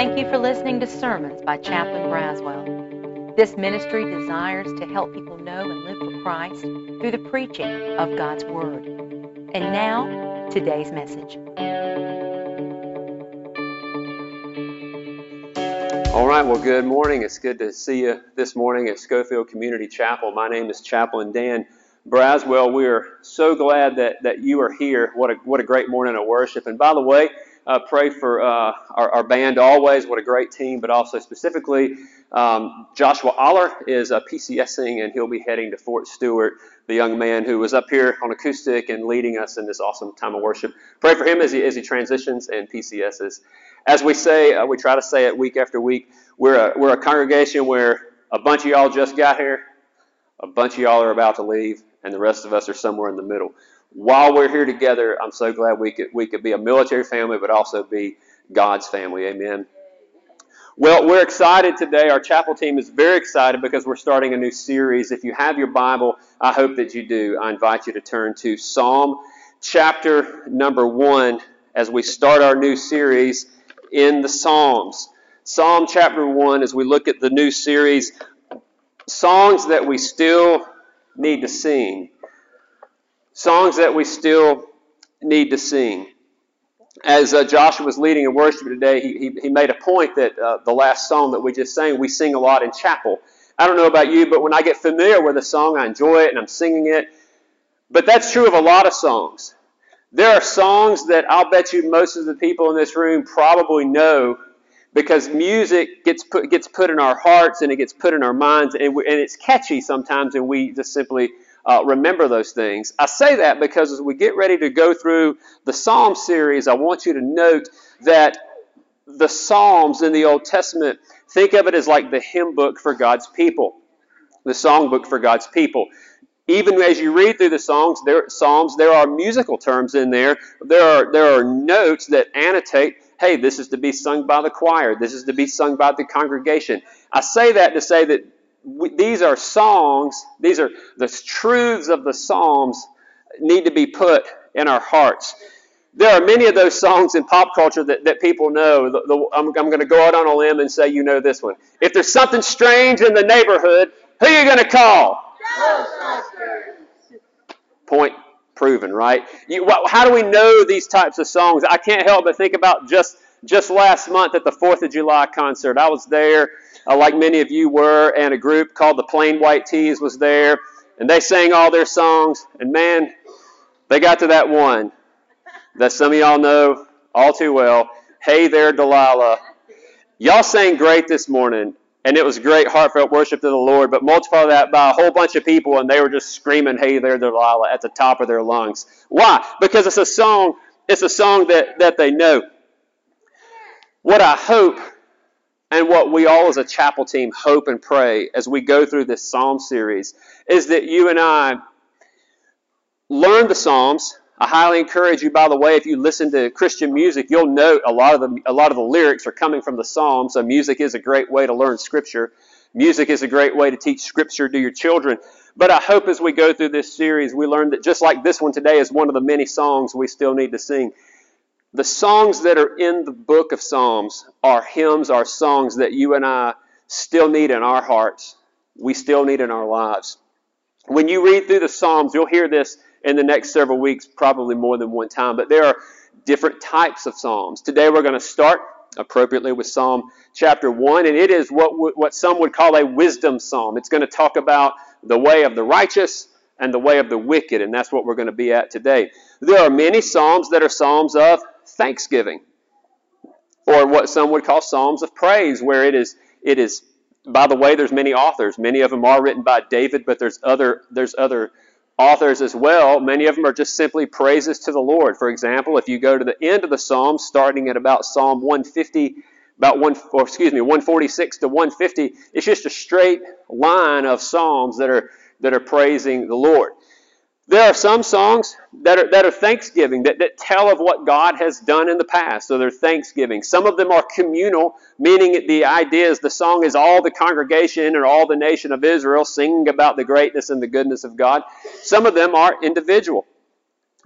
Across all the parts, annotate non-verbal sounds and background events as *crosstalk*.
Thank you for listening to sermons by Chaplain Braswell. This ministry desires to help people know and live for Christ through the preaching of God's Word. And now, today's message. All right, well, good morning. It's good to see you this morning at Schofield Community Chapel. My name is Chaplain Dan Braswell. We are so glad that, that you are here. What a, what a great morning of worship. And by the way, uh, pray for uh, our, our, band always. What a great team, but also specifically, um, Joshua Aller is a PCSing, and he'll be heading to Fort Stewart, the young man who was up here on acoustic and leading us in this awesome time of worship. Pray for him as he, as he transitions and PCSs. As we say, uh, we try to say it week after week, we're a, we're a congregation where a bunch of y'all just got here, a bunch of y'all are about to leave, and the rest of us are somewhere in the middle. While we're here together, I'm so glad we could we could be a military family, but also be God's family. Amen. Well, we're excited today. Our chapel team is very excited because we're starting a new series. If you have your Bible, I hope that you do. I invite you to turn to Psalm chapter number one as we start our new series in the Psalms. Psalm chapter 1, as we look at the new series, songs that we still need to sing. Songs that we still need to sing. As uh, Joshua was leading in worship today, he, he, he made a point that uh, the last song that we just sang, we sing a lot in chapel. I don't know about you, but when I get familiar with a song, I enjoy it and I'm singing it. But that's true of a lot of songs. There are songs that I'll bet you most of the people in this room probably know because music gets put gets put in our hearts and it gets put in our minds and, we, and it's catchy sometimes and we just simply uh, remember those things. I say that because as we get ready to go through the Psalm series, I want you to note that the Psalms in the Old Testament, think of it as like the hymn book for God's people, the song book for God's people. Even as you read through the songs, there, Psalms, there are musical terms in there. There are, there are notes that annotate hey, this is to be sung by the choir, this is to be sung by the congregation. I say that to say that these are songs, these are the truths of the Psalms need to be put in our hearts. There are many of those songs in pop culture that, that people know. The, the, I'm, I'm going to go out on a limb and say you know this one. If there's something strange in the neighborhood, who are you going to call? Point proven, right? You, how do we know these types of songs? I can't help but think about just just last month at the Fourth of July concert. I was there, uh, like many of you were, and a group called the Plain White T's was there, and they sang all their songs. And man, they got to that one that some of y'all know all too well. Hey there, Delilah. Y'all sang great this morning, and it was great, heartfelt worship to the Lord. But multiply that by a whole bunch of people, and they were just screaming, "Hey there, Delilah!" at the top of their lungs. Why? Because it's a song. It's a song that that they know. What I hope, and what we all as a chapel team hope and pray as we go through this Psalm series, is that you and I learn the Psalms I highly encourage you, by the way, if you listen to Christian music, you'll note a lot of the a lot of the lyrics are coming from the Psalms. So music is a great way to learn Scripture. Music is a great way to teach Scripture to your children. But I hope as we go through this series, we learn that just like this one today is one of the many songs we still need to sing. The songs that are in the book of Psalms are hymns, are songs that you and I still need in our hearts. We still need in our lives. When you read through the Psalms, you'll hear this in the next several weeks, probably more than one time. But there are different types of Psalms. Today we're going to start appropriately with Psalm chapter 1, and it is what, what some would call a wisdom psalm. It's going to talk about the way of the righteous and the way of the wicked, and that's what we're going to be at today. There are many Psalms that are Psalms of thanksgiving, or what some would call Psalms of praise, where it is, it is by the way, there's many authors. Many of them are written by David, but there's other, there's other authors as well. Many of them are just simply praises to the Lord. For example, if you go to the end of the Psalm, starting at about Psalm 150, about one, or excuse me, 146 to 150, it's just a straight line of psalms that are that are praising the Lord. There are some songs that are, that are thanksgiving, that, that tell of what God has done in the past. So they're thanksgiving. Some of them are communal, meaning the idea is the song is all the congregation or all the nation of Israel singing about the greatness and the goodness of God. Some of them are individual.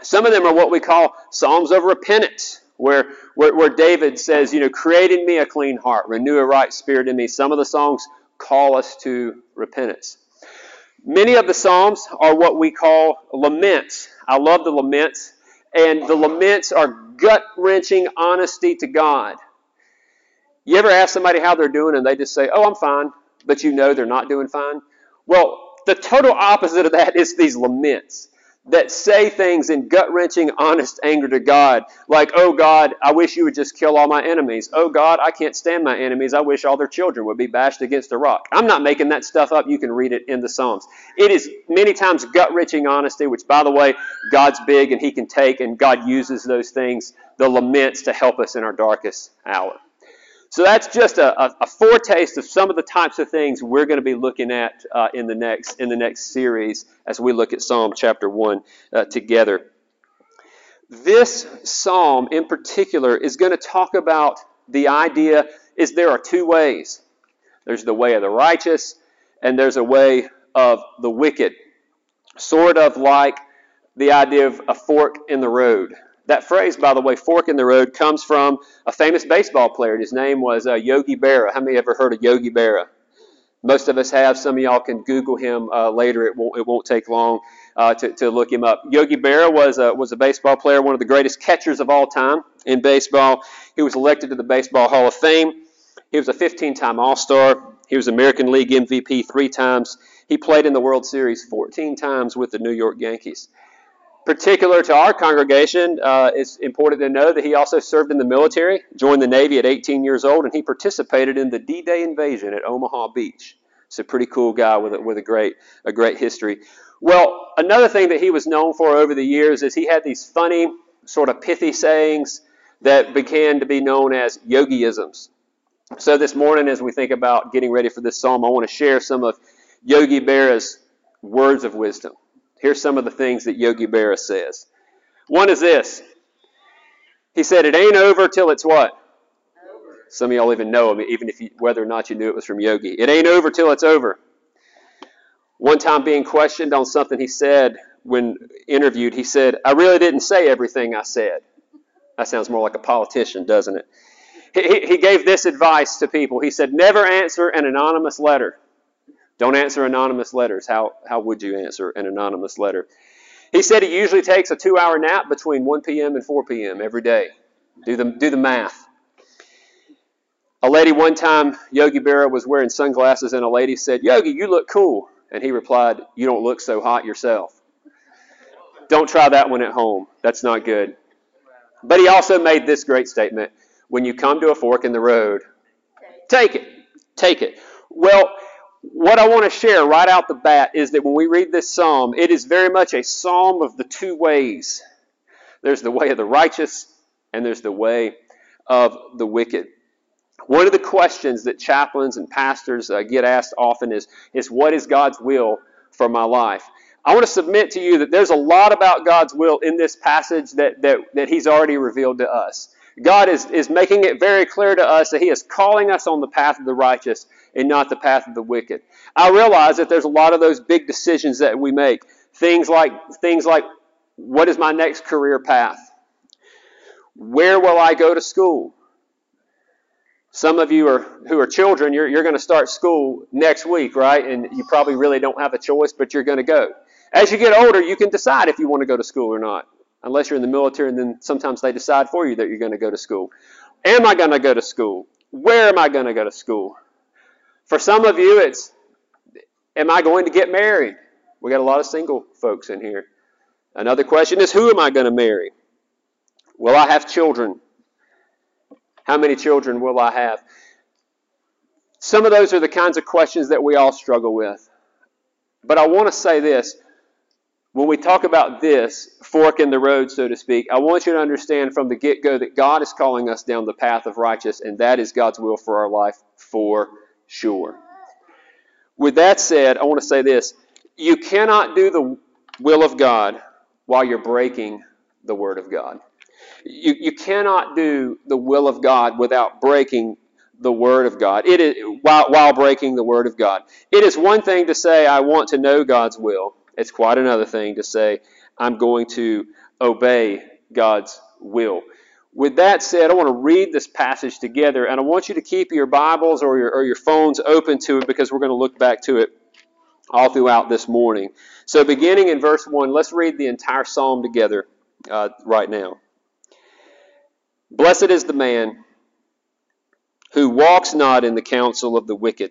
Some of them are what we call psalms of repentance, where, where, where David says, you know, create in me a clean heart, renew a right spirit in me. Some of the songs call us to repentance. Many of the Psalms are what we call laments. I love the laments. And the laments are gut wrenching honesty to God. You ever ask somebody how they're doing and they just say, Oh, I'm fine, but you know they're not doing fine? Well, the total opposite of that is these laments that say things in gut wrenching, honest anger to God, like, Oh God, I wish you would just kill all my enemies. Oh God, I can't stand my enemies. I wish all their children would be bashed against a rock. I'm not making that stuff up. You can read it in the Psalms. It is many times gut wrenching honesty, which, by the way, God's big and He can take, and God uses those things, the laments, to help us in our darkest hour. So that's just a, a, a, foretaste of some of the types of things we're going to be looking at uh, in the next in the next series as we look at Psalm chapter one uh, together. This psalm in particular is going to talk about the idea is there are two ways. There's the way of the righteous and there's a way of the wicked. Sort of like the idea of a fork in the road. That phrase, by the way, fork in the road, comes from a famous baseball player. His name was uh, Yogi Berra. How many ever heard of Yogi Berra? Most of us have. Some of y'all can Google him uh, later. It won't, it won't take long uh, to, to look him up. Yogi Berra was a, was a baseball player, one of the greatest catchers of all time in baseball. He was elected to the Baseball Hall of Fame. He was a 15 time All Star. He was American League MVP three times. He played in the World Series 14 times with the New York Yankees particular to our congregation, uh, it's important to know that he also served in the military, joined the Navy at 18 years old, and he participated in the D-Day invasion at Omaha Beach. It's a pretty cool guy with a, with a great a great history. Well, another thing that he was known for over the years is he had these funny, sort of pithy sayings that began to be known as yogiisms. So this morning, as we think about getting ready for this psalm, I want to share some of Yogi Berra's words of wisdom. Here's some of the things that Yogi Berra says. One is this. He said, "It ain't over till it's what." Over. Some of y'all even know him, even if you, whether or not you knew it was from Yogi. It ain't over till it's over. One time, being questioned on something he said when interviewed, he said, "I really didn't say everything I said." That sounds more like a politician, doesn't it? He, he gave this advice to people. He said, "Never answer an anonymous letter." Don't answer anonymous letters. How, how would you answer an anonymous letter? He said he usually takes a two hour nap between 1 p.m. and 4 p.m. every day. Do the, do the math. A lady one time, Yogi Berra was wearing sunglasses, and a lady said, Yogi, you look cool. And he replied, You don't look so hot yourself. Don't try that one at home. That's not good. But he also made this great statement When you come to a fork in the road, take it. Take it. Well, what I want to share right out the bat is that when we read this psalm, it is very much a psalm of the two ways. There's the way of the righteous, and there's the way of the wicked. One of the questions that chaplains and pastors uh, get asked often is, is what is God's will for my life? I want to submit to you that there's a lot about God's will in this passage that, that, that He's already revealed to us. God is, is making it very clear to us that He is calling us on the path of the righteous and not the path of the wicked. I realize that there's a lot of those big decisions that we make. Things like things like what is my next career path? Where will I go to school? Some of you are who are children, you're, you're going to start school next week, right? And you probably really don't have a choice, but you're going to go. As you get older, you can decide if you want to go to school or not unless you're in the military, and then sometimes they decide for you that you're going to go to school. Am I going to go to school? Where am I going to go to school? For some of you, it's am I going to get married? We got a lot of single folks in here. Another question is who am I going to marry? Will I have children? How many children will I have? Some of those are the kinds of questions that we all struggle with. But I want to say this when we talk about this fork in the road, so to speak, I want you to understand from the get go that God is calling us down the path of righteousness, and that is God's will for our life for sure. With that said, I want to say this you cannot do the will of God while you're breaking the Word of God. You, you cannot do the will of God without breaking the Word of God. It is while, while breaking the Word of God. It is one thing to say, I want to know God's will. It's quite another thing to say, I'm going to obey God's will. with that said, I want to read this passage together, and I want you to keep your Bibles or your, or your phones open to it because we're going to look back to it all throughout this morning. So, beginning in verse 1, let's read the entire psalm together uh, right now. Blessed is the man who walks not in the counsel of the wicked,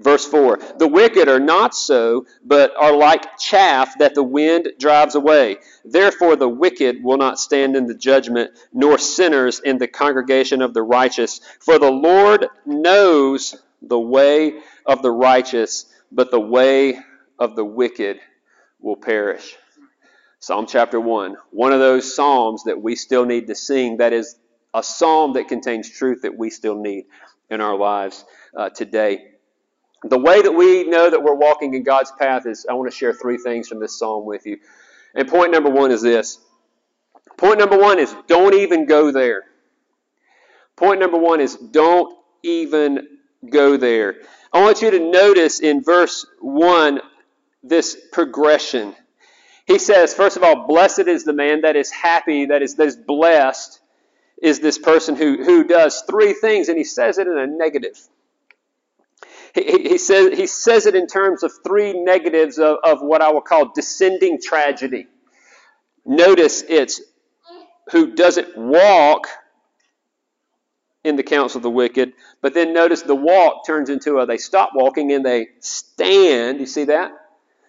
Verse 4 The wicked are not so, but are like chaff that the wind drives away. Therefore, the wicked will not stand in the judgment, nor sinners in the congregation of the righteous. For the Lord knows the way of the righteous, but the way of the wicked will perish. Psalm chapter 1, one of those psalms that we still need to sing, that is a psalm that contains truth that we still need in our lives uh, today. The way that we know that we're walking in God's path is I want to share three things from this psalm with you. And point number one is this. Point number one is don't even go there. Point number one is don't even go there. I want you to notice in verse 1 this progression. He says, first of all, blessed is the man that is happy, that is, that is blessed, is this person who, who does three things, and he says it in a negative. He, says, he says it in terms of three negatives of, of what I will call descending tragedy. Notice it's who doesn't walk in the counsel of the wicked. But then notice the walk turns into a they stop walking and they stand. You see that?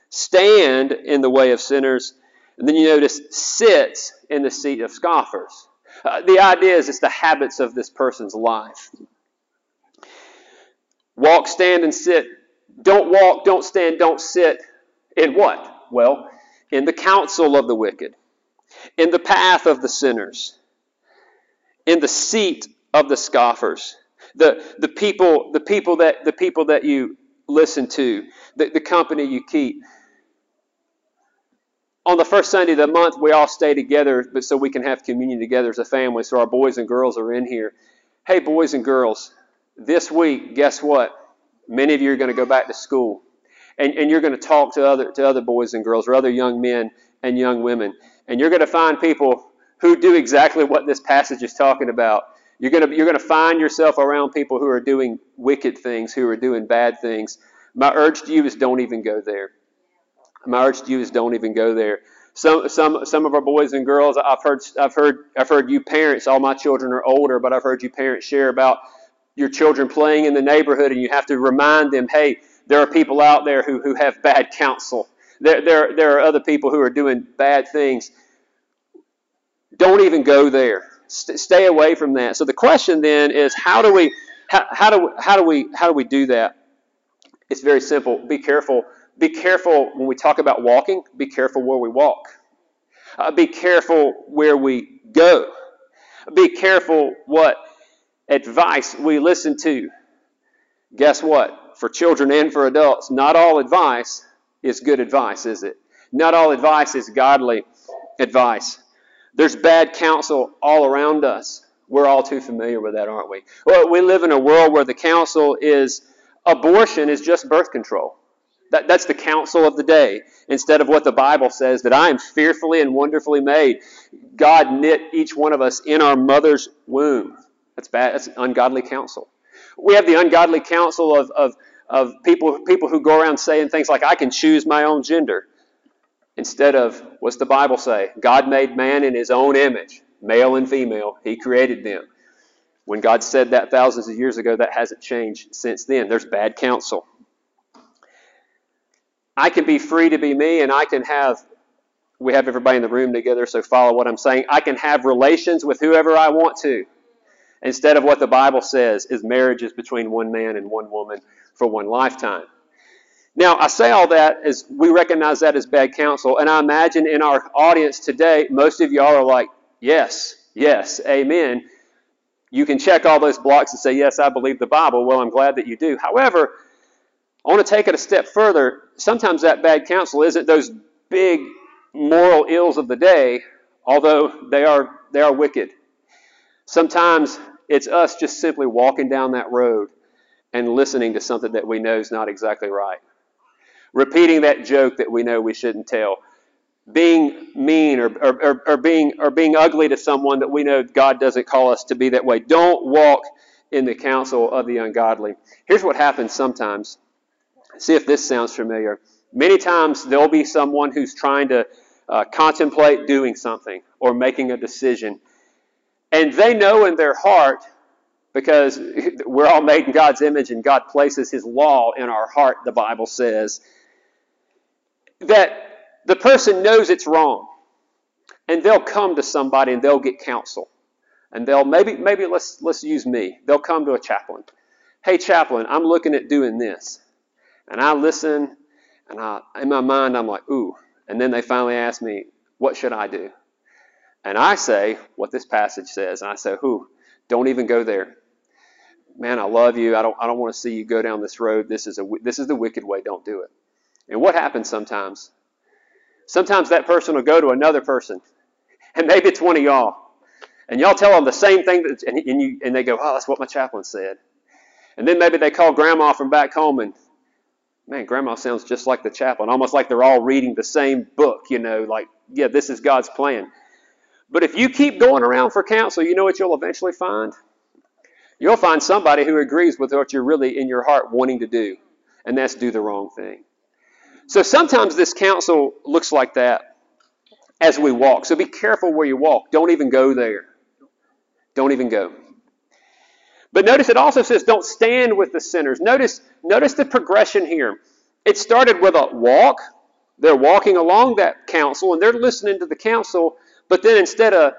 Stand in the way of sinners. And then you notice sits in the seat of scoffers. Uh, the idea is it's the habits of this person's life. Walk, stand, and sit. Don't walk, don't stand, don't sit. In what? Well, in the counsel of the wicked, in the path of the sinners, in the seat of the scoffers, the, the people, the people that the people that you listen to, the, the company you keep. On the first Sunday of the month, we all stay together, but so we can have communion together as a family. So our boys and girls are in here. Hey, boys and girls, this week, guess what? Many of you are going to go back to school, and, and you're going to talk to other to other boys and girls or other young men and young women, and you're going to find people who do exactly what this passage is talking about. You're going to, you're going to find yourself around people who are doing wicked things, who are doing bad things. My urge to you is don't even go there. My urge to you is don't even go there. Some, some, some of our boys and girls, I've heard, I've heard, I've heard you parents. All my children are older, but I've heard you parents share about your children playing in the neighborhood, and you have to remind them, hey, there are people out there who, who have bad counsel. There, there, there are other people who are doing bad things. Don't even go there. St- stay away from that. So the question then is, how do we, how, how do, how do we, how do we do that? It's very simple. Be careful. Be careful when we talk about walking. Be careful where we walk. Uh, be careful where we go. Be careful what advice we listen to. Guess what? For children and for adults, not all advice is good advice, is it? Not all advice is godly advice. There's bad counsel all around us. We're all too familiar with that, aren't we? Well, we live in a world where the counsel is abortion is just birth control. That, that's the counsel of the day instead of what the Bible says that I am fearfully and wonderfully made. God knit each one of us in our mother's womb. That's bad. That's ungodly counsel. We have the ungodly counsel of, of, of people, people who go around saying things like, I can choose my own gender. Instead of, what's the Bible say? God made man in his own image, male and female. He created them. When God said that thousands of years ago, that hasn't changed since then. There's bad counsel. I can be free to be me, and I can have, we have everybody in the room together, so follow what I'm saying. I can have relations with whoever I want to. Instead of what the Bible says is marriage is between one man and one woman for one lifetime. Now, I say all that as we recognize that as bad counsel, and I imagine in our audience today, most of y'all are like, yes, yes, amen. You can check all those blocks and say, yes, I believe the Bible. Well, I'm glad that you do. However, I want to take it a step further. Sometimes that bad counsel isn't those big moral ills of the day, although they are they are wicked. Sometimes it's us just simply walking down that road and listening to something that we know is not exactly right. Repeating that joke that we know we shouldn't tell. Being mean or, or, or, being, or being ugly to someone that we know God doesn't call us to be that way. Don't walk in the counsel of the ungodly. Here's what happens sometimes. See if this sounds familiar. Many times there'll be someone who's trying to uh, contemplate doing something or making a decision. And they know in their heart, because we're all made in God's image and God places His law in our heart, the Bible says, that the person knows it's wrong. And they'll come to somebody and they'll get counsel. And they'll maybe maybe let's let's use me. They'll come to a chaplain. Hey chaplain, I'm looking at doing this. And I listen and I in my mind I'm like, ooh. And then they finally ask me, what should I do? And I say what this passage says, and I say, who? Don't even go there. Man, I love you. I don't I don't want to see you go down this road. This is a this is the wicked way. Don't do it. And what happens sometimes? Sometimes that person will go to another person, and maybe it's one of y'all, and y'all tell them the same thing, that, and, and, you, and they go, "Oh, that's what my chaplain said." And then maybe they call grandma from back home, and man, grandma sounds just like the chaplain, almost like they're all reading the same book. You know, like, yeah, this is God's plan. But if you keep going around for counsel, you know what you'll eventually find? You'll find somebody who agrees with what you're really in your heart wanting to do, and that's do the wrong thing. So sometimes this counsel looks like that as we walk. So be careful where you walk. Don't even go there. Don't even go. But notice it also says don't stand with the sinners. Notice, notice the progression here. It started with a walk. They're walking along that counsel and they're listening to the counsel, but then instead of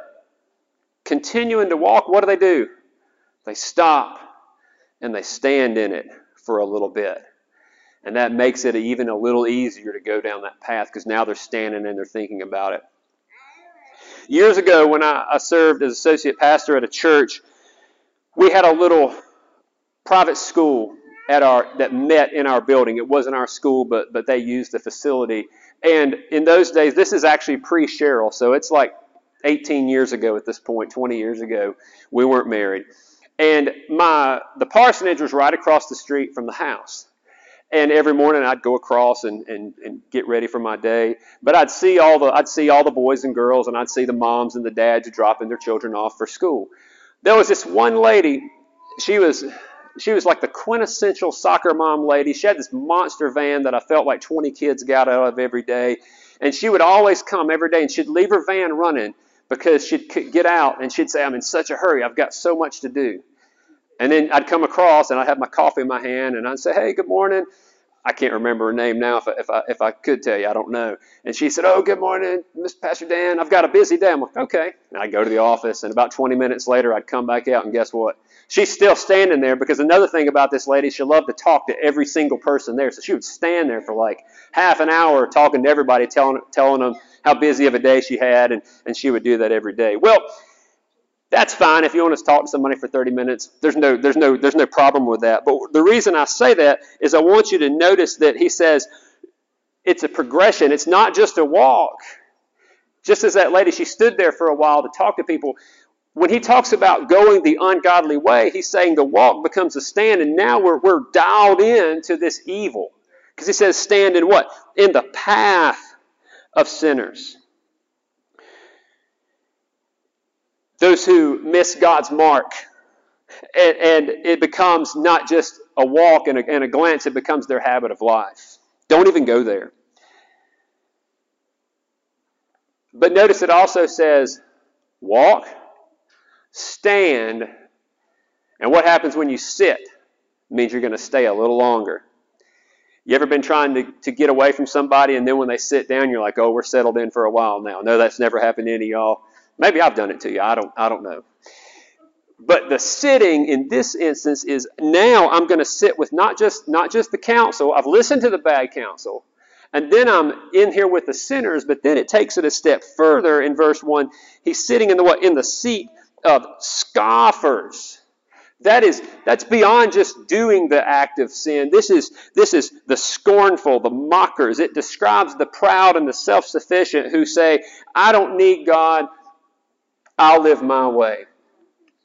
continuing to walk, what do they do? They stop and they stand in it for a little bit. And that makes it even a little easier to go down that path because now they're standing and they're thinking about it. Years ago, when I, I served as associate pastor at a church, we had a little private school at our that met in our building. It wasn't our school, but but they used the facility. And in those days, this is actually pre-Cheryl, so it's like 18 years ago at this point, 20 years ago. We weren't married, and my the parsonage was right across the street from the house. And every morning I'd go across and, and, and get ready for my day. But I'd see all the I'd see all the boys and girls, and I'd see the moms and the dads dropping their children off for school. There was this one lady. She was she was like the quintessential soccer mom lady. She had this monster van that I felt like 20 kids got out of every day. And she would always come every day and she'd leave her van running because she'd get out and she'd say, I'm in such a hurry. I've got so much to do. And then I'd come across and I'd have my coffee in my hand and I'd say, Hey, good morning. I can't remember her name now. If I, if I, if I could tell you, I don't know. And she said, "Oh, good morning, Mr. Pastor Dan. I've got a busy day." I'm like, "Okay." And I'd go to the office, and about 20 minutes later, I'd come back out, and guess what? She's still standing there because another thing about this lady, she loved to talk to every single person there. So she would stand there for like half an hour talking to everybody, telling telling them how busy of a day she had, and and she would do that every day. Well that's fine if you want to talk to somebody for 30 minutes. There's no, there's no, there's no problem with that. But the reason I say that is I want you to notice that he says it's a progression. It's not just a walk. Just as that lady, she stood there for a while to talk to people. When he talks about going the ungodly way, he's saying the walk becomes a stand, and now we're, we're dialed in to this evil. Because he says, stand in what? In the path of sinners. those who miss God's mark. And, and it becomes not just a walk and a, and a glance, it becomes their habit of life. Don't even go there. But notice it also says walk, stand, and what happens when you sit it means you're going to stay a little longer. You ever been trying to, to get away from somebody and then when they sit down, you're like, oh, we're settled in for a while now? No, that's never happened to any of y'all. Maybe I've done it to you. I don't, I don't know. But the sitting in this instance is now I'm going to sit with not just not just the counsel. I've listened to the bad counsel, and then I'm in here with the sinners. But then it takes it a step further in verse one. He's sitting in the what in the seat of scoffers. That is that's beyond just doing the act of sin. This is this is the scornful, the mockers. It describes the proud and the self-sufficient who say, "I don't need God. I'll live my way."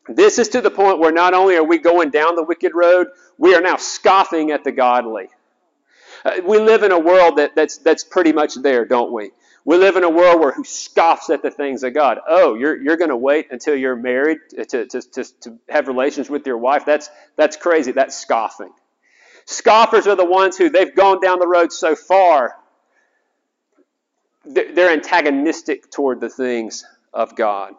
This is to the point where not only are we going down the wicked road, we are now scoffing at the godly. Uh, we live in a world that, that's, that's pretty much there, don't we? We live in a world where who scoffs at the things of God. Oh, you're, you're going to wait until you're married to, to, to, to have relations with your wife? That's, that's crazy. That's scoffing. Scoffers are the ones who they've gone down the road so far, they're antagonistic toward the things of God.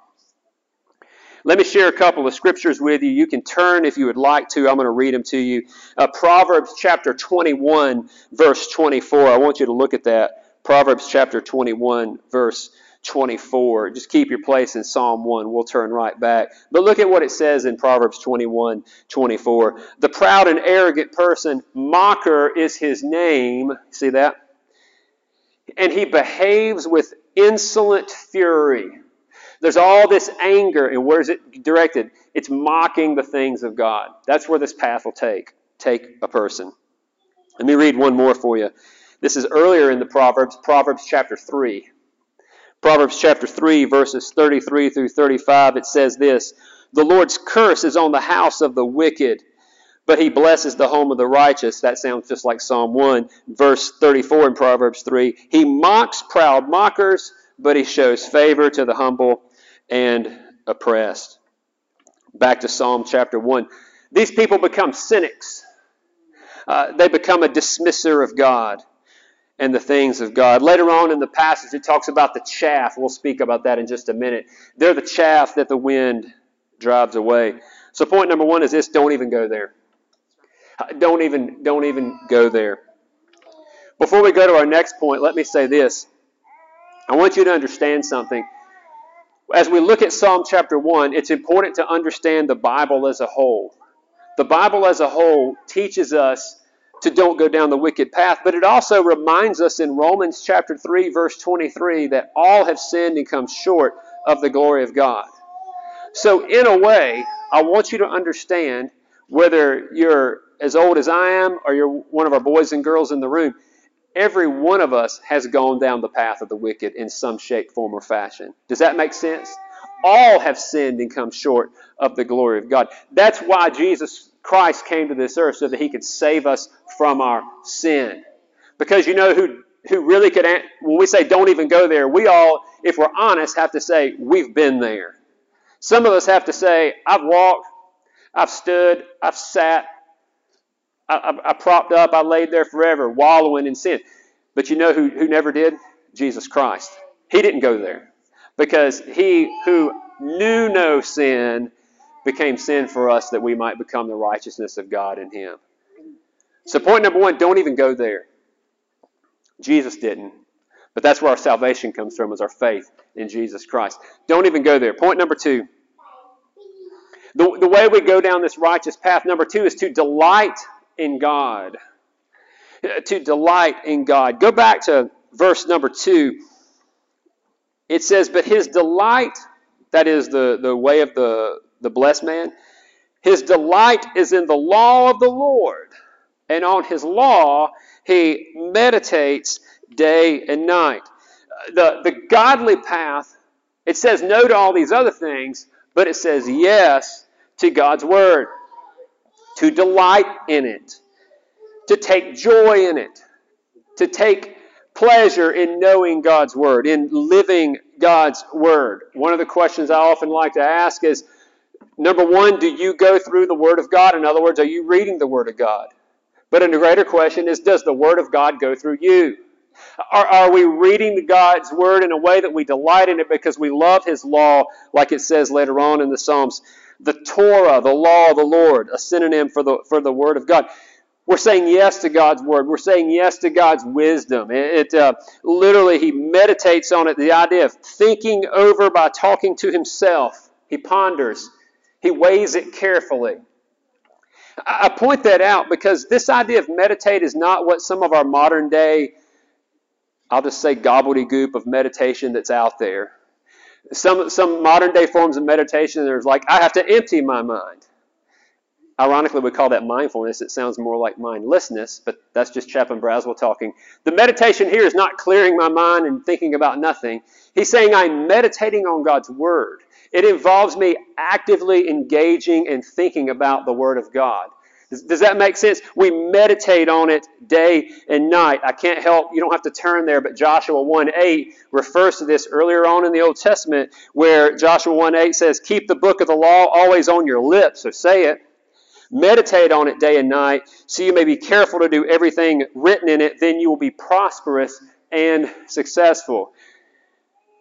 Let me share a couple of scriptures with you. You can turn if you would like to. I'm going to read them to you. Uh, Proverbs chapter 21, verse 24. I want you to look at that. Proverbs chapter 21, verse 24. Just keep your place in Psalm 1. We'll turn right back. But look at what it says in Proverbs 21, 24. The proud and arrogant person, mocker is his name. See that? And he behaves with insolent fury. There's all this anger, and where's it directed? It's mocking the things of God. That's where this path will take take a person. Let me read one more for you. This is earlier in the Proverbs, Proverbs chapter 3. Proverbs chapter 3, verses 33 through 35, it says this The Lord's curse is on the house of the wicked, but he blesses the home of the righteous. That sounds just like Psalm 1, verse 34 in Proverbs 3. He mocks proud mockers, but he shows favor to the humble and oppressed. Back to Psalm chapter 1. These people become cynics. Uh, they become a dismisser of God and the things of God. Later on in the passage, it talks about the chaff. We'll speak about that in just a minute. They're the chaff that the wind drives away. So point number one is this: don't even go there. Don't even don't even go there. Before we go to our next point, let me say this. I want you to understand something. As we look at Psalm chapter 1, it's important to understand the Bible as a whole. The Bible as a whole teaches us to don't go down the wicked path. But it also reminds us in Romans chapter 3, verse 23, that all have sinned and come short of the glory of God. So, in a way, I want you to understand whether you're as old as I am or you're one of our boys and girls in the room, every one of us has gone down the path of the wicked in some shape, form, or fashion. Does that make sense? All have sinned and come short of the glory of God. That's why Jesus Christ came to this earth so that he could save us from our sin. Because you know who, who really could, when we say don't even go there, we all, if we're honest, have to say we've been there. Some of us have to say, I've walked, I've stood, I've sat, I, I, I propped up, I laid there forever, wallowing in sin. But you know who, who never did? Jesus Christ. He didn't go there. Because he who knew no sin became sin for us that we might become the righteousness of God in him. So, point number one don't even go there. Jesus didn't. But that's where our salvation comes from, is our faith in Jesus Christ. Don't even go there. Point number two. The, the way we go down this righteous path, number two, is to delight in God. To delight in God. Go back to verse number two. It says, But his delight, that is the, the way of the, the blessed man, his delight is in the law of the Lord and on his law he meditates day and night. Uh, the, the godly path, it says no to all these other things, but it says yes to God's word, to delight in it, to take joy in it, to take pleasure in knowing God's word, in living God's word. One of the questions I often like to ask is number one, do you go through the word of God? In other words, are you reading the word of God? But a greater question is Does the Word of God go through you? Are, are we reading God's Word in a way that we delight in it because we love His law, like it says later on in the Psalms? The Torah, the law of the Lord, a synonym for the, for the Word of God. We're saying yes to God's Word. We're saying yes to God's wisdom. It, it uh, literally, He meditates on it, the idea of thinking over by talking to Himself. He ponders, He weighs it carefully. I point that out because this idea of meditate is not what some of our modern day, I'll just say gobbledygook of meditation that's out there. Some, some modern day forms of meditation, there's like, I have to empty my mind. Ironically, we call that mindfulness. It sounds more like mindlessness, but that's just Chaplain Braswell talking. The meditation here is not clearing my mind and thinking about nothing. He's saying I'm meditating on God's Word. It involves me actively engaging and thinking about the Word of God. Does, that make sense? We meditate on it day and night. I can't help, you don't have to turn there, but Joshua 1 8 refers to this earlier on in the Old Testament, where Joshua 1 8 says, Keep the book of the law always on your lips, or say it. Meditate on it day and night, so you may be careful to do everything written in it, then you will be prosperous and successful.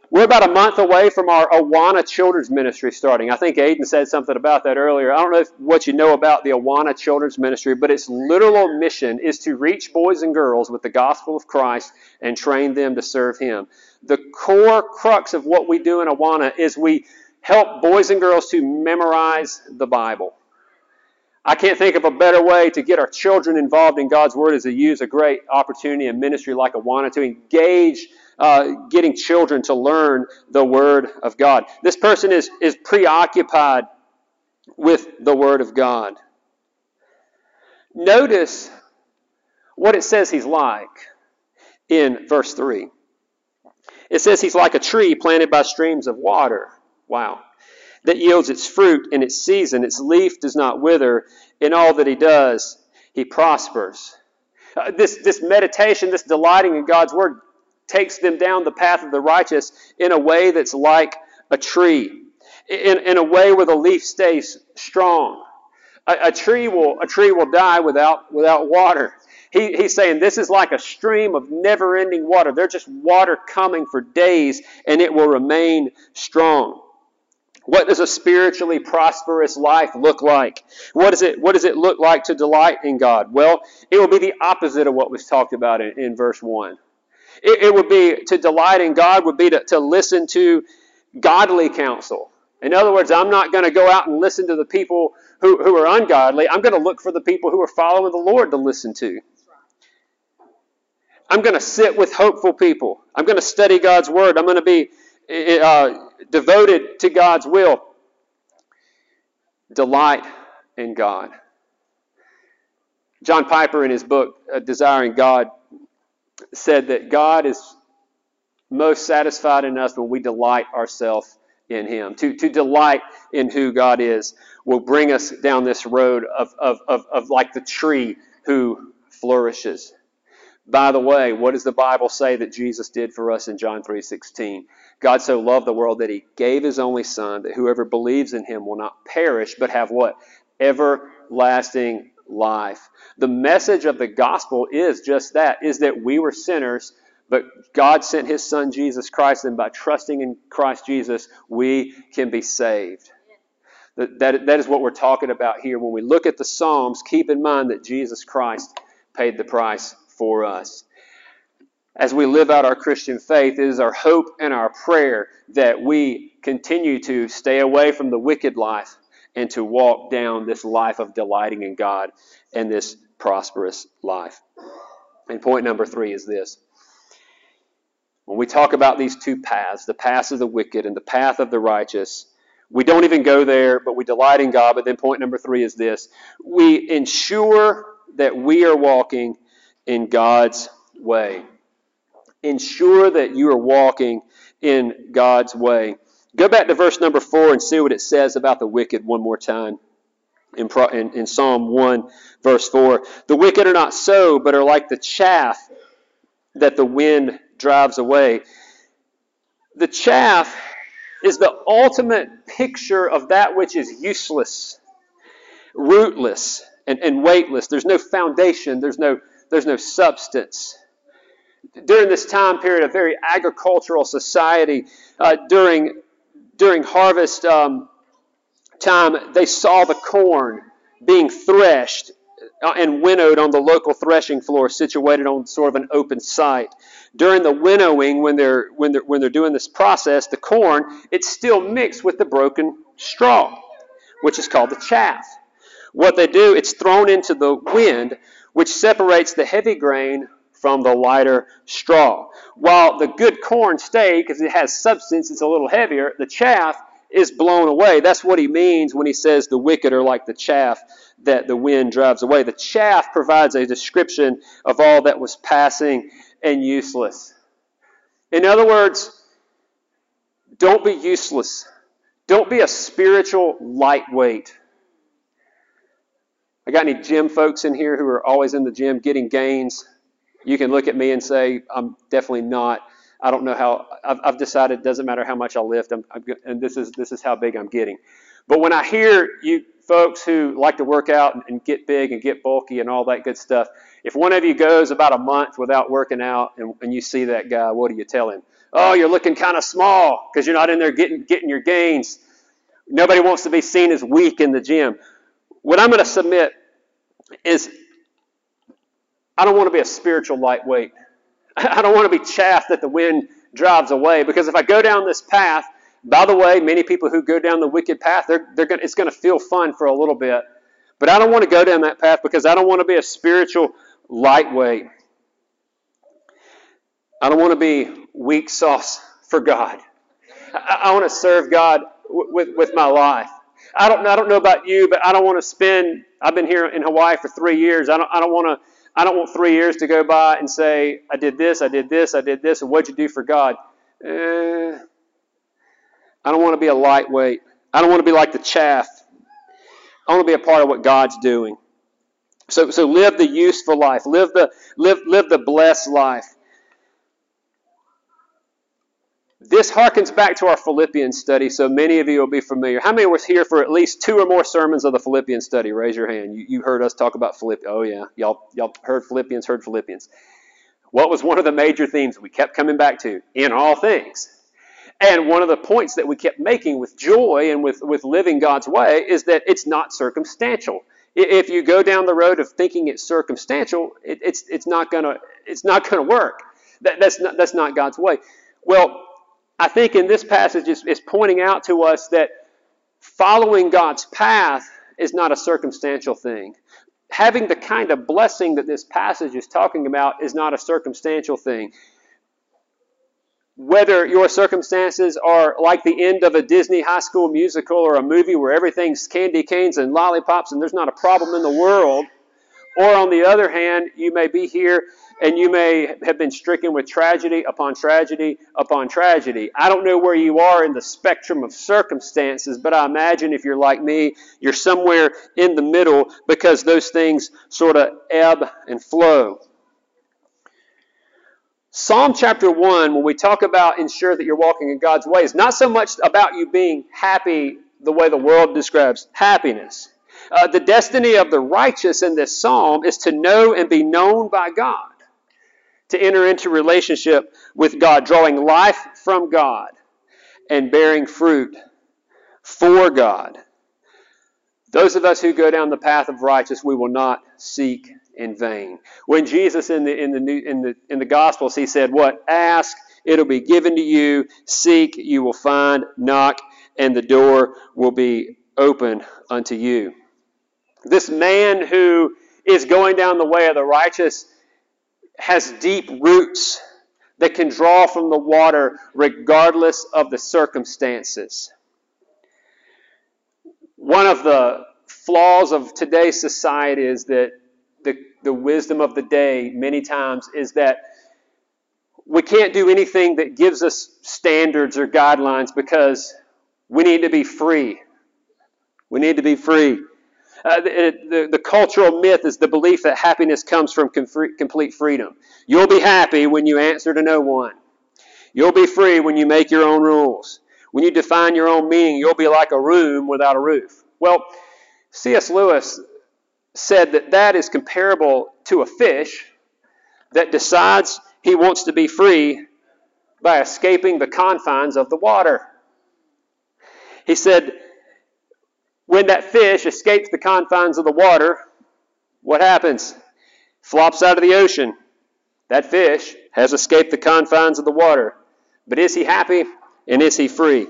We're about a month away from our Awana Children's Ministry starting. I think Aiden said something about that earlier. I don't know if, what you know about the Awana Children's Ministry, but its literal mission is to reach boys and girls with the gospel of Christ and train them to serve Him. The core crux of what we do in Awana is we help boys and girls to memorize the Bible. I can't think of a better way to get our children involved in God's Word as to use a great opportunity in ministry like Awana to engage uh, getting children to learn the Word of God. This person is, is preoccupied with the Word of God. Notice what it says he's like in verse 3. It says he's like a tree planted by streams of water. Wow that yields its fruit in its season. Its leaf does not wither. In all that he does, he prospers. Uh, this, this meditation, this delighting in God's word, takes them down the path of the righteous in a way that's like a tree, in, in a way where the leaf stays strong. A, a tree will a tree will die without without water. He, he's saying this is like a stream of never-ending water. They're just water coming for days, and it will remain strong. What does a spiritually prosperous life look like? What, is it, what does it look like to delight in God? Well, it will be the opposite of what was talked about in, in verse 1. It, it, would be to delight in God would be to, to listen to godly counsel. In other words, I'm not going to go out and listen to the people who, who are ungodly. I'm going to look for the people who are following the Lord to listen to. I'm going to sit with hopeful people. I'm going to study God's Word. I'm going to be uh, devoted to God's will. Delight in God. John Piper, in his book, uh, Desiring God, said that God is most satisfied in us when we delight ourselves in Him. To, to delight in who God is will bring us down this road of, of, of, of like the tree who flourishes. By the way, what does the Bible say that Jesus did for us in John 3:16? God so loved the world that he gave his only son that whoever believes in him will not perish but have what? Everlasting life. The message of the gospel is just that is that we were sinners but God sent his son Jesus Christ and by trusting in Christ Jesus we can be saved. That, that, that is what we're talking about here. When we look at the Psalms, keep in mind that Jesus Christ paid the price for us. As we live out our Christian faith, it is our hope and our prayer that we continue to stay away from the wicked life and to walk down this life of delighting in God and this prosperous life. And point number three is this. When we talk about these two paths, the path of the wicked and the path of the righteous, we don't even go there, but we delight in God. But then point number three is this we ensure that we are walking in God's way. Ensure that you are walking in God's way. Go back to verse number 4 and see what it says about the wicked one more time. In, in, in Psalm 1, verse 4. The wicked are not so, but are like the chaff that the wind drives away. The chaff is the ultimate picture of that which is useless, rootless, and, and weightless. There's no foundation, there's no there's no substance. During this time period, a very agricultural society, uh, during, during harvest um, time, they saw the corn being threshed uh, and winnowed on the local threshing floor situated on sort of an open site. During the winnowing, when they're, when they're, when they're doing this process, the corn, it's still mixed with the broken straw, which is called the chaff. What they do, it's thrown into the wind which separates the heavy grain from the lighter straw. While the good corn stay, because it has substance, it's a little heavier, the chaff is blown away. That's what he means when he says the wicked are like the chaff that the wind drives away. The chaff provides a description of all that was passing and useless. In other words, don't be useless. Don't be a spiritual lightweight. I got any gym folks in here who are always in the gym getting gains? You can look at me and say, I'm definitely not. I don't know how. I've, I've decided it doesn't matter how much I lift, I'm, I'm, and this is this is how big I'm getting. But when I hear you folks who like to work out and, get big and get bulky and all that good stuff, if one of you goes about a month without working out and, and you see that guy, what do you tell him? Oh, you're looking kind of small because you're not in there getting getting your gains. Nobody wants to be seen as weak in the gym. What I'm going to submit is I don't want to be a spiritual lightweight. *laughs* I don't want to be chaff that the wind drives away because if I go down this path, by the way, many people who go down the wicked path, they're, they're gonna, it's going to feel fun for a little bit. But I don't want to go down that path because I don't want to be a spiritual lightweight. I don't want to be weak sauce for God. I, I want to serve God w- with, with my life. I don't, I don't know about you, but I don't want to spend, I've been here in Hawaii for three years. I don't, I don't want to, I don't want three years to go by and say, I did this, I did this, I did this, and what'd you do for God? Eh, I don't want to be a lightweight. I don't want to be like the chaff. I want to be a part of what God's doing. So, so live the useful life. Live the, live, live the blessed life. This harkens back to our Philippians study, so many of you will be familiar. How many was here for at least two or more sermons of the Philippians study? Raise your hand. You, you heard us talk about Philippians. Oh, yeah. Y'all, y'all heard Philippians, heard Philippians. What was one of the major themes we kept coming back to? In all things. And one of the points that we kept making with joy and with, with living God's way is that it's not circumstantial. If you go down the road of thinking it's circumstantial, it, it's, it's not not gonna work. That, that's not that's not God's way. Well, I think in this passage is, is pointing out to us that following God's path is not a circumstantial thing. Having the kind of blessing that this passage is talking about is not a circumstantial thing. Whether your circumstances are like the end of a Disney high school musical or a movie where everything's candy canes and lollipops and there's not a problem in the world, or on the other hand, you may be here and you may have been stricken with tragedy upon tragedy upon tragedy. I don't know where you are in the spectrum of circumstances, but I imagine if you're like me, you're somewhere in the middle because those things sort of ebb and flow. Psalm chapter 1, when we talk about ensure that you're walking in God's way, is not so much about you being happy the way the world describes happiness. Uh, the destiny of the righteous in this psalm is to know and be known by God to enter into relationship with God, drawing life from God and bearing fruit for God. Those of us who go down the path of righteousness, we will not seek in vain. When Jesus in the in the new, in the in the Gospels, he said, "What ask, it'll be given to you; seek, you will find; knock, and the door will be open unto you." This man who is going down the way of the righteous has deep roots that can draw from the water regardless of the circumstances. One of the flaws of today's society is that the, the wisdom of the day, many times, is that we can't do anything that gives us standards or guidelines because we need to be free. We need to be free. Uh, the, the, the, cultural myth is the belief that happiness comes from complete freedom. You'll be happy when you answer to no one. You'll be free when you make your own rules. When you define your own meaning, you'll be like a room without a roof. Well, C.S. Lewis said that that is comparable to a fish that decides he wants to be free by escaping the confines of the water. He said, when that fish escapes the confines of the water, what happens? Flops out of the ocean. That fish has escaped the confines of the water. But is he happy and is he free?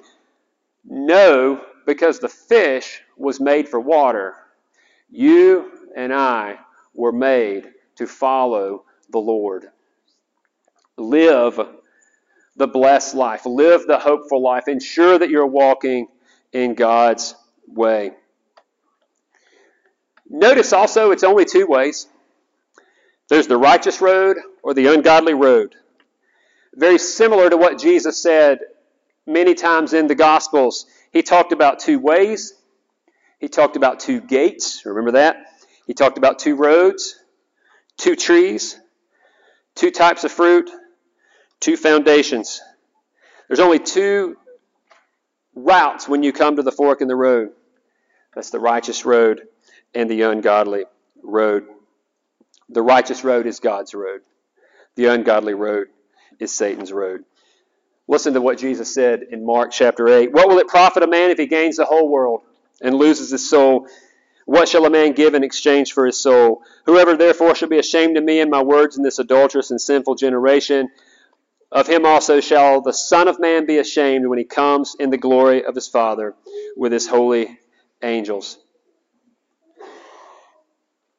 No, because the fish was made for water. You and I were made to follow the Lord. Live the blessed life. Live the hopeful life. Ensure that you're walking in God's way. Notice also it's only two ways there's the righteous road or the ungodly road. Very similar to what Jesus said many times in the Gospels. He talked about two ways, he talked about two gates. Remember that? He talked about two roads, two trees, two types of fruit, two foundations. There's only two routes when you come to the fork in the road. That's the righteous road and the ungodly road. The righteous road is God's road. The ungodly road is Satan's road. Listen to what Jesus said in Mark chapter 8. What will it profit a man if he gains the whole world and loses his soul? What shall a man give in exchange for his soul? Whoever therefore shall be ashamed of me and my words in this adulterous and sinful generation, of him also shall the Son of Man be ashamed when he comes in the glory of his Father with his holy angels.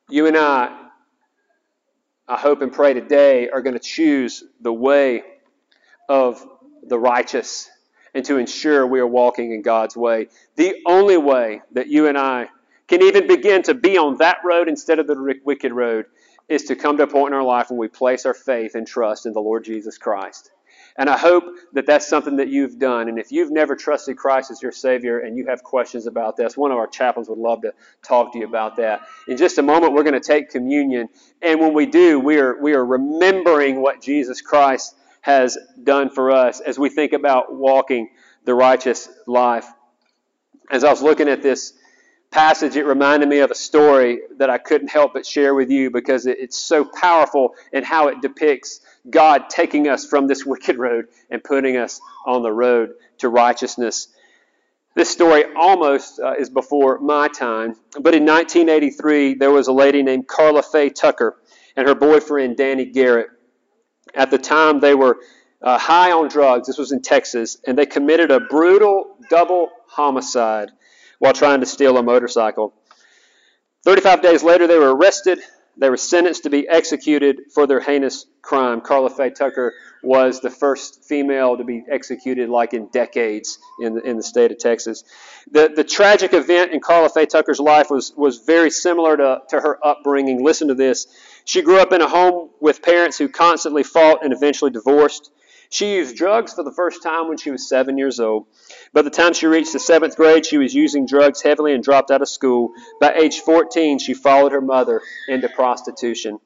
You and I, I hope and pray today, are going to choose the way of the righteous and to ensure we are walking in God's way. The only way that you and I can even begin to be on that road instead of the wicked road is to come to a point in our life when we place our faith and trust in the Lord Jesus Christ. And I hope that that's something that you've done. And if you've never trusted Christ as your Savior and you have questions about this, one of our chaplains would love to talk to you about that. In just a moment, we're going to take communion. And when we do, we are, we are remembering what Jesus Christ has done for us as we think about walking the righteous life. As I was looking at this passage, it reminded me of a story that I couldn't help but share with you because it's so powerful in how it depicts God taking us from this *laughs* wicked road and putting us on the road to righteousness. This story almost uh, is before my time, but in 1983, there was a lady named Karla Faye Tucker and her boyfriend Danny Garrett. At the time, they were uh, high on drugs. This was in Texas, and they committed a brutal double homicide while trying to steal a motorcycle. 35 days later, they were arrested. They were sentenced to be executed for their heinous crime. Karla Faye Tucker was the first female to be executed, like in decades, in the, in the state of Texas. The, the tragic event in Karla Faye Tucker's life was, was very similar to, to her upbringing. Listen to this. She grew up in a home with parents who constantly fought and eventually divorced. She used drugs for the first time when she was seven years old. By the time she reached the seventh grade, she was using drugs heavily and dropped out of school. By age 14, she followed her mother into prostitution.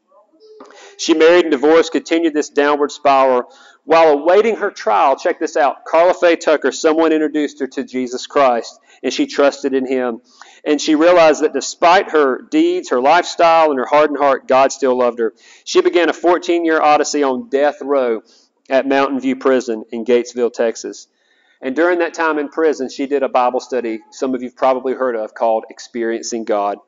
She married and divorced, continued this downward spiral. While awaiting her trial, check this out Karla Faye Tucker, someone introduced her to Jesus Christ, and she trusted in him. And she realized that despite her deeds, her lifestyle, and her hardened heart, God still loved her. She began a 14 year odyssey on death row at Mountain View Prison in Gatesville, Texas. And during that time in prison, she did a Bible study some of you've probably heard of called Experiencing God.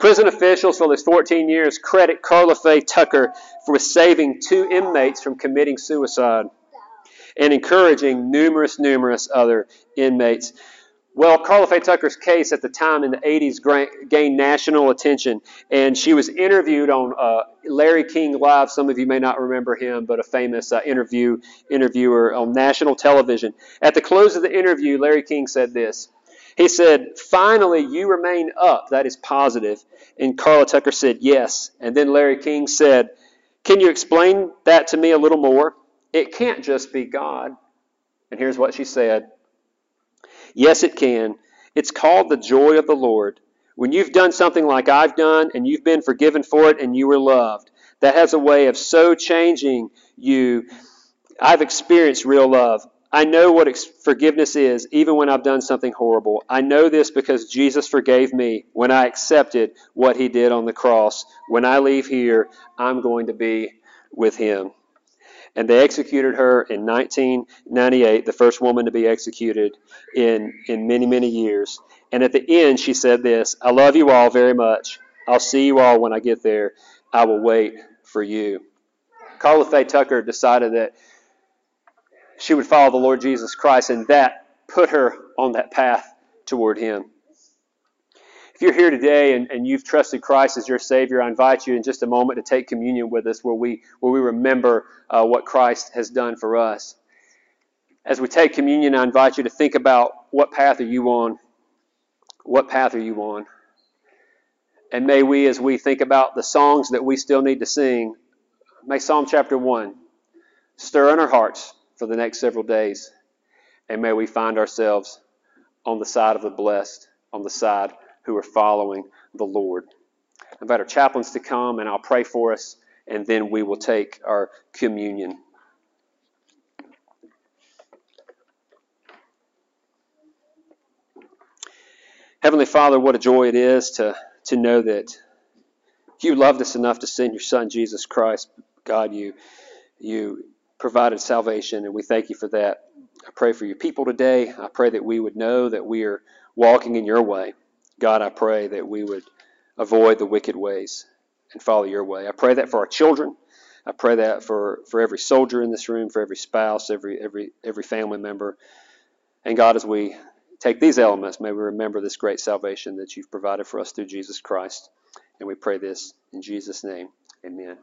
Prison officials for those 14 years credit Karla Faye Tucker for saving two inmates from committing suicide and encouraging numerous, numerous other inmates. Well, Karla Faye Tucker's case at the time in the 80s gained national attention, and she was interviewed on uh, Larry King Live. Some of you may not remember him, but a famous uh, interview interviewer on national television. At the close of the interview, Larry King said this. He said, Finally, you remain up. That is positive. And Karla Tucker said, Yes. And then Larry King said, Can you explain that to me a little more? It can't just be God. And here's what she said Yes, it can. It's called the joy of the Lord. When you've done something like I've done and you've been forgiven for it and you were loved, that has a way of so changing you. I've experienced real love. I know what ex- forgiveness is, even when I've done something horrible. I know this because Jesus forgave me when I accepted what he did on the cross. When I leave here, I'm going to be with him and they executed her in 1998, the first woman to be executed in, in many, many years. And at the end, she said this I love you all very much. I'll see you all when I get there. I will wait for you. Karla Faye Tucker decided that she would follow the Lord Jesus Christ, and that put her on that path toward Him. If you're here today and, and you've trusted Christ as your Savior, I invite you in just a moment to take communion with us where we, where we remember uh, what Christ has done for us. as we take communion, I invite you to think about what path are you on? What path are you on? And may we, as we think about the songs that we still need to sing, may Psalm chapter 1 stir in our hearts for the next several days. And may we find ourselves on the side of the blessed, on the side who are following the Lord. I invite our chaplains to come, and I'll pray for us, and then we will take our communion. Heavenly Father, what a joy it is to, to know that you loved us enough to send your Son, Jesus Christ. God, you, you provided salvation, and we thank you for that. I pray for your people today. I pray that we would know that we are walking in your way. God, I pray that we would avoid the wicked ways and follow your way. I pray that for our children. I pray that for, for every soldier in this room, for every spouse, every every every family member. And God, as we take these elements, may we remember this great salvation that you've provided for us through Jesus Christ. And we pray this in Jesus' name. Amen.